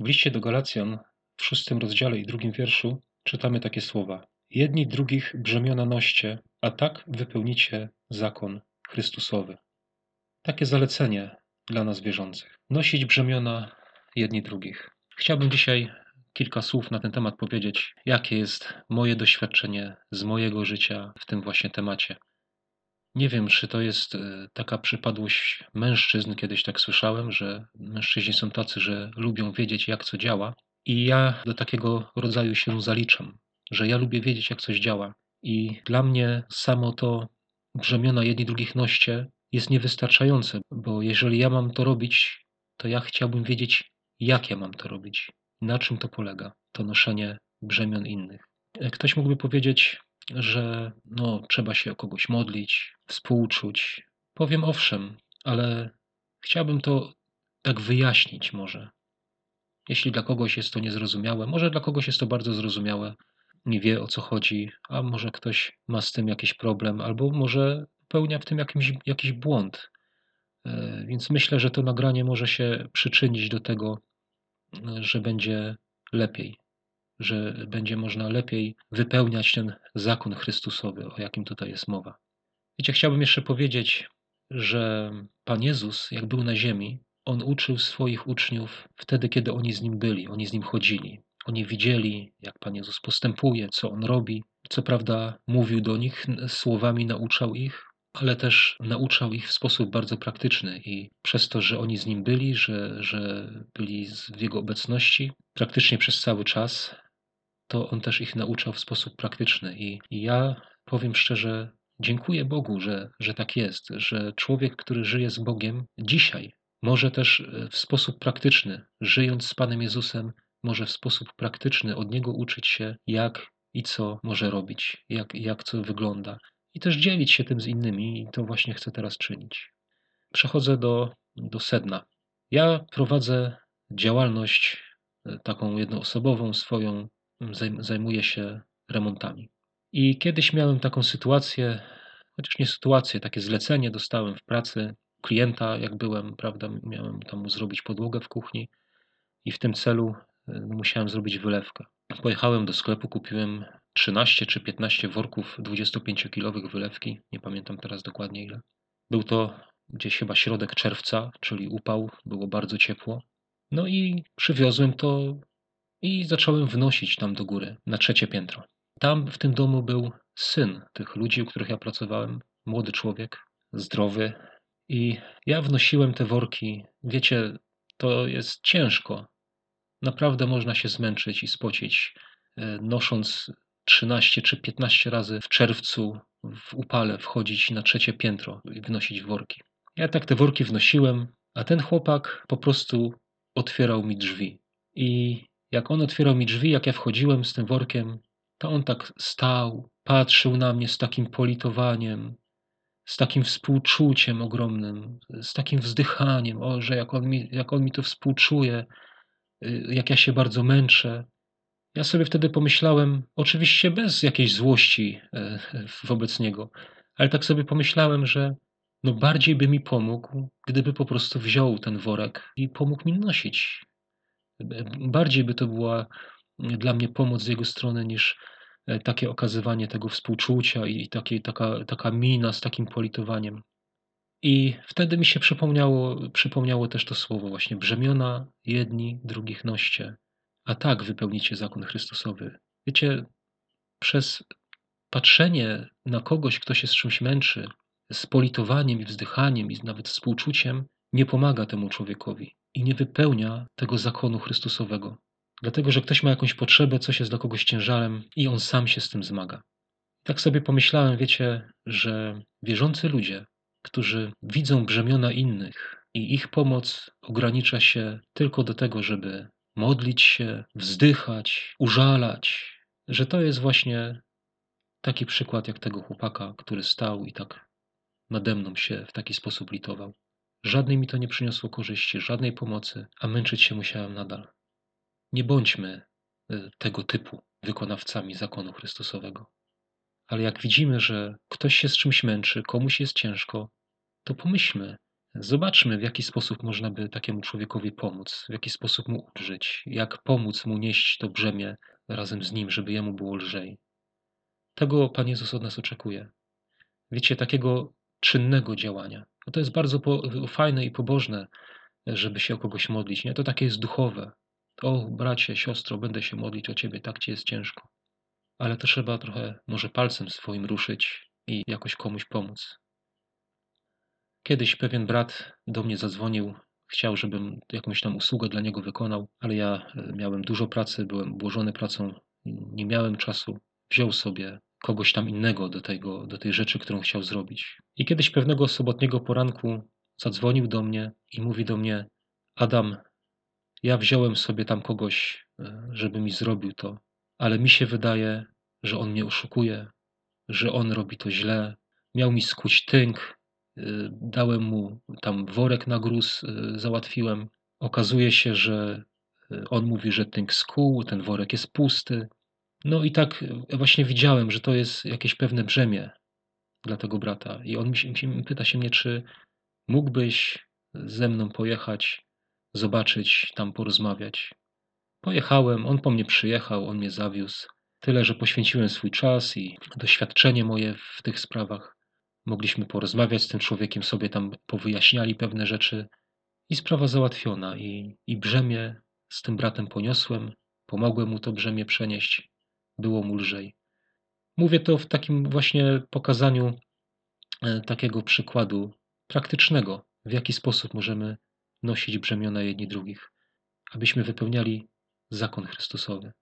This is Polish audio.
W liście do Galacjan w szóstym rozdziale i drugim wierszu czytamy takie słowa. Jedni drugich brzemiona noście, a tak wypełnicie zakon Chrystusowy. Takie zalecenie dla nas wierzących. Nosić brzemiona jedni drugich. Chciałbym dzisiaj kilka słów na ten temat powiedzieć, jakie jest moje doświadczenie z mojego życia w tym właśnie temacie. Nie wiem, czy to jest e, taka przypadłość mężczyzn, kiedyś tak słyszałem, że mężczyźni są tacy, że lubią wiedzieć, jak co działa, i ja do takiego rodzaju się zaliczam, że ja lubię wiedzieć, jak coś działa. I dla mnie samo to brzemiona jedni drugich noście jest niewystarczające, bo jeżeli ja mam to robić, to ja chciałbym wiedzieć, jak ja mam to robić, na czym to polega, to noszenie brzemion innych. Ktoś mógłby powiedzieć, że no, trzeba się o kogoś modlić, współczuć. Powiem owszem, ale chciałbym to tak wyjaśnić może. Jeśli dla kogoś jest to niezrozumiałe, może dla kogoś jest to bardzo zrozumiałe, nie wie o co chodzi, a może ktoś ma z tym jakiś problem, albo może popełnia w tym jakimś, jakiś błąd. E, więc myślę, że to nagranie może się przyczynić do tego, że będzie lepiej, że będzie można lepiej wypełniać ten zakon Chrystusowy, o jakim tutaj jest mowa. Wiecie, chciałbym jeszcze powiedzieć, że Pan Jezus, jak był na ziemi, on uczył swoich uczniów wtedy, kiedy oni z nim byli, oni z nim chodzili. Oni widzieli, jak Pan Jezus postępuje, co on robi. Co prawda, mówił do nich słowami, nauczał ich, ale też nauczał ich w sposób bardzo praktyczny i przez to, że oni z nim byli, że, że byli w jego obecności praktycznie przez cały czas, to on też ich nauczał w sposób praktyczny. I, i ja powiem szczerze, dziękuję Bogu, że, że tak jest, że człowiek, który żyje z Bogiem dzisiaj, może też e, w sposób praktyczny, żyjąc z Panem Jezusem, może w sposób praktyczny od Niego uczyć się, jak i co może robić, jak, jak co wygląda, i też dzielić się tym z innymi, i to właśnie chcę teraz czynić. Przechodzę do, do sedna. Ja prowadzę działalność e, taką jednoosobową, swoją, zajmuję się remontami. I kiedyś miałem taką sytuację, chociaż nie sytuację, takie zlecenie dostałem w pracy klienta, jak byłem, prawda, miałem tam zrobić podłogę w kuchni i w tym celu e, musiałem zrobić wylewkę. Pojechałem do sklepu, kupiłem 13 czy 15 worków 25-kilowych wylewki, nie pamiętam teraz dokładnie ile. Był to gdzieś chyba środek czerwca, czyli upał, było bardzo ciepło. No i przywiozłem to i zacząłem wnosić tam do góry, na trzecie piętro. Tam w tym domu był syn tych ludzi, u których ja pracowałem, młody człowiek, zdrowy. I ja wnosiłem te worki. Wiecie, to jest ciężko. Naprawdę można się zmęczyć i spocić, e, nosząc 13 czy 15 razy w czerwcu w upale wchodzić na trzecie piętro i wnosić worki. Ja tak te worki wnosiłem, a ten chłopak po prostu otwierał mi drzwi. I jak on otwierał mi drzwi, jak ja wchodziłem z tym workiem, to on tak stał, patrzył na mnie z takim politowaniem, z takim współczuciem ogromnym, z takim wzdychaniem, o, że jak on mi, jak on mi to współczuje, y, jak ja się bardzo męczę. Ja sobie wtedy pomyślałem, oczywiście bez jakiejś złości e, wobec niego, ale tak sobie pomyślałem, że no bardziej by mi pomógł, gdyby po prostu wziął ten worek i pomógł mi nosić. Bardziej by to była dla mnie pomoc z jego strony niż e, takie okazywanie tego współczucia i takie, taka, taka mina z takim politowaniem. I wtedy mi się przypomniało, przypomniało też to słowo właśnie brzemiona jedni drugich noście a tak wypełnicie zakon Chrystusowy. Wiecie, przez patrzenie na kogoś, kto się z czymś męczy, z politowaniem i wzdychaniem i nawet współczuciem, nie pomaga temu człowiekowi i nie wypełnia tego zakonu Chrystusowego. Dlatego, że ktoś ma jakąś potrzebę, coś jest dla kogoś ciężarem i on sam się z tym zmaga. Tak sobie pomyślałem, wiecie, że wierzący ludzie, którzy widzą brzemiona innych i ich pomoc ogranicza się tylko do tego, żeby modlić się, wzdychać, użalać, że to jest właśnie taki przykład jak tego chłopaka, który stał i tak nade mną się w taki sposób litował. Żadnej mi to nie przyniosło korzyści, żadnej pomocy, a męczyć się musiałem nadal. Nie bądźmy e, tego typu wykonawcami zakonu Chrystusowego. Ale jak widzimy, że ktoś się z czymś męczy, komuś jest ciężko, to pomyślmy, Zobaczmy, w jaki sposób można by takiemu człowiekowi pomóc, w jaki sposób mu ulżyć, jak pomóc mu nieść to brzemię razem z nim, żeby jemu było lżej. Tego Pan Jezus od nas oczekuje. Wiecie, takiego czynnego działania. No to jest bardzo po, fajne i pobożne, żeby się o kogoś modlić. Nie? To takie jest duchowe. O, bracie, siostro, będę się modlić o ciebie, tak ci jest ciężko. Ale to trzeba trochę może palcem swoim ruszyć i jakoś komuś pomóc. Kiedyś pewien brat do mnie zadzwonił, chciał, żebym jakąś tam usługę dla niego wykonał, ale ja e, miałem dużo pracy, byłem obłożony pracą, nie miałem czasu. Wziął sobie kogoś tam innego do, tego, do tej rzeczy, którą chciał zrobić. I kiedyś pewnego sobotniego poranku zadzwonił do mnie i mówi do mnie: Adam, ja wziąłem sobie tam kogoś, e, żeby mi zrobił to, ale mi się wydaje, że on mnie oszukuje, że on robi to źle. Miał mi skuć tynk, e, dałem mu tam worek na gruz, e, załatwiłem. Okazuje się, że on mówi, że tynk skuł, ten worek jest pusty. No i tak właśnie widziałem, że to jest jakieś pewne brzemię dla tego brata. I on pyta się mnie, czy mógłbyś ze mną pojechać, zobaczyć, tam porozmawiać. Pojechałem, on po mnie przyjechał, on mnie zawiózł. Tyle, że poświęciłem swój czas i doświadczenie moje w tych sprawach. Mogliśmy porozmawiać z tym człowiekiem, sobie tam powyjaśniali pewne rzeczy i sprawa załatwiona. I, i brzemię z tym bratem poniosłem, pomogłem mu to brzemię przenieść było mu lżej. Mówię to w takim właśnie pokazaniu e, takiego przykładu praktycznego, w jaki sposób możemy nosić brzemiona jedni drugich, abyśmy wypełniali zakon Chrystusowy.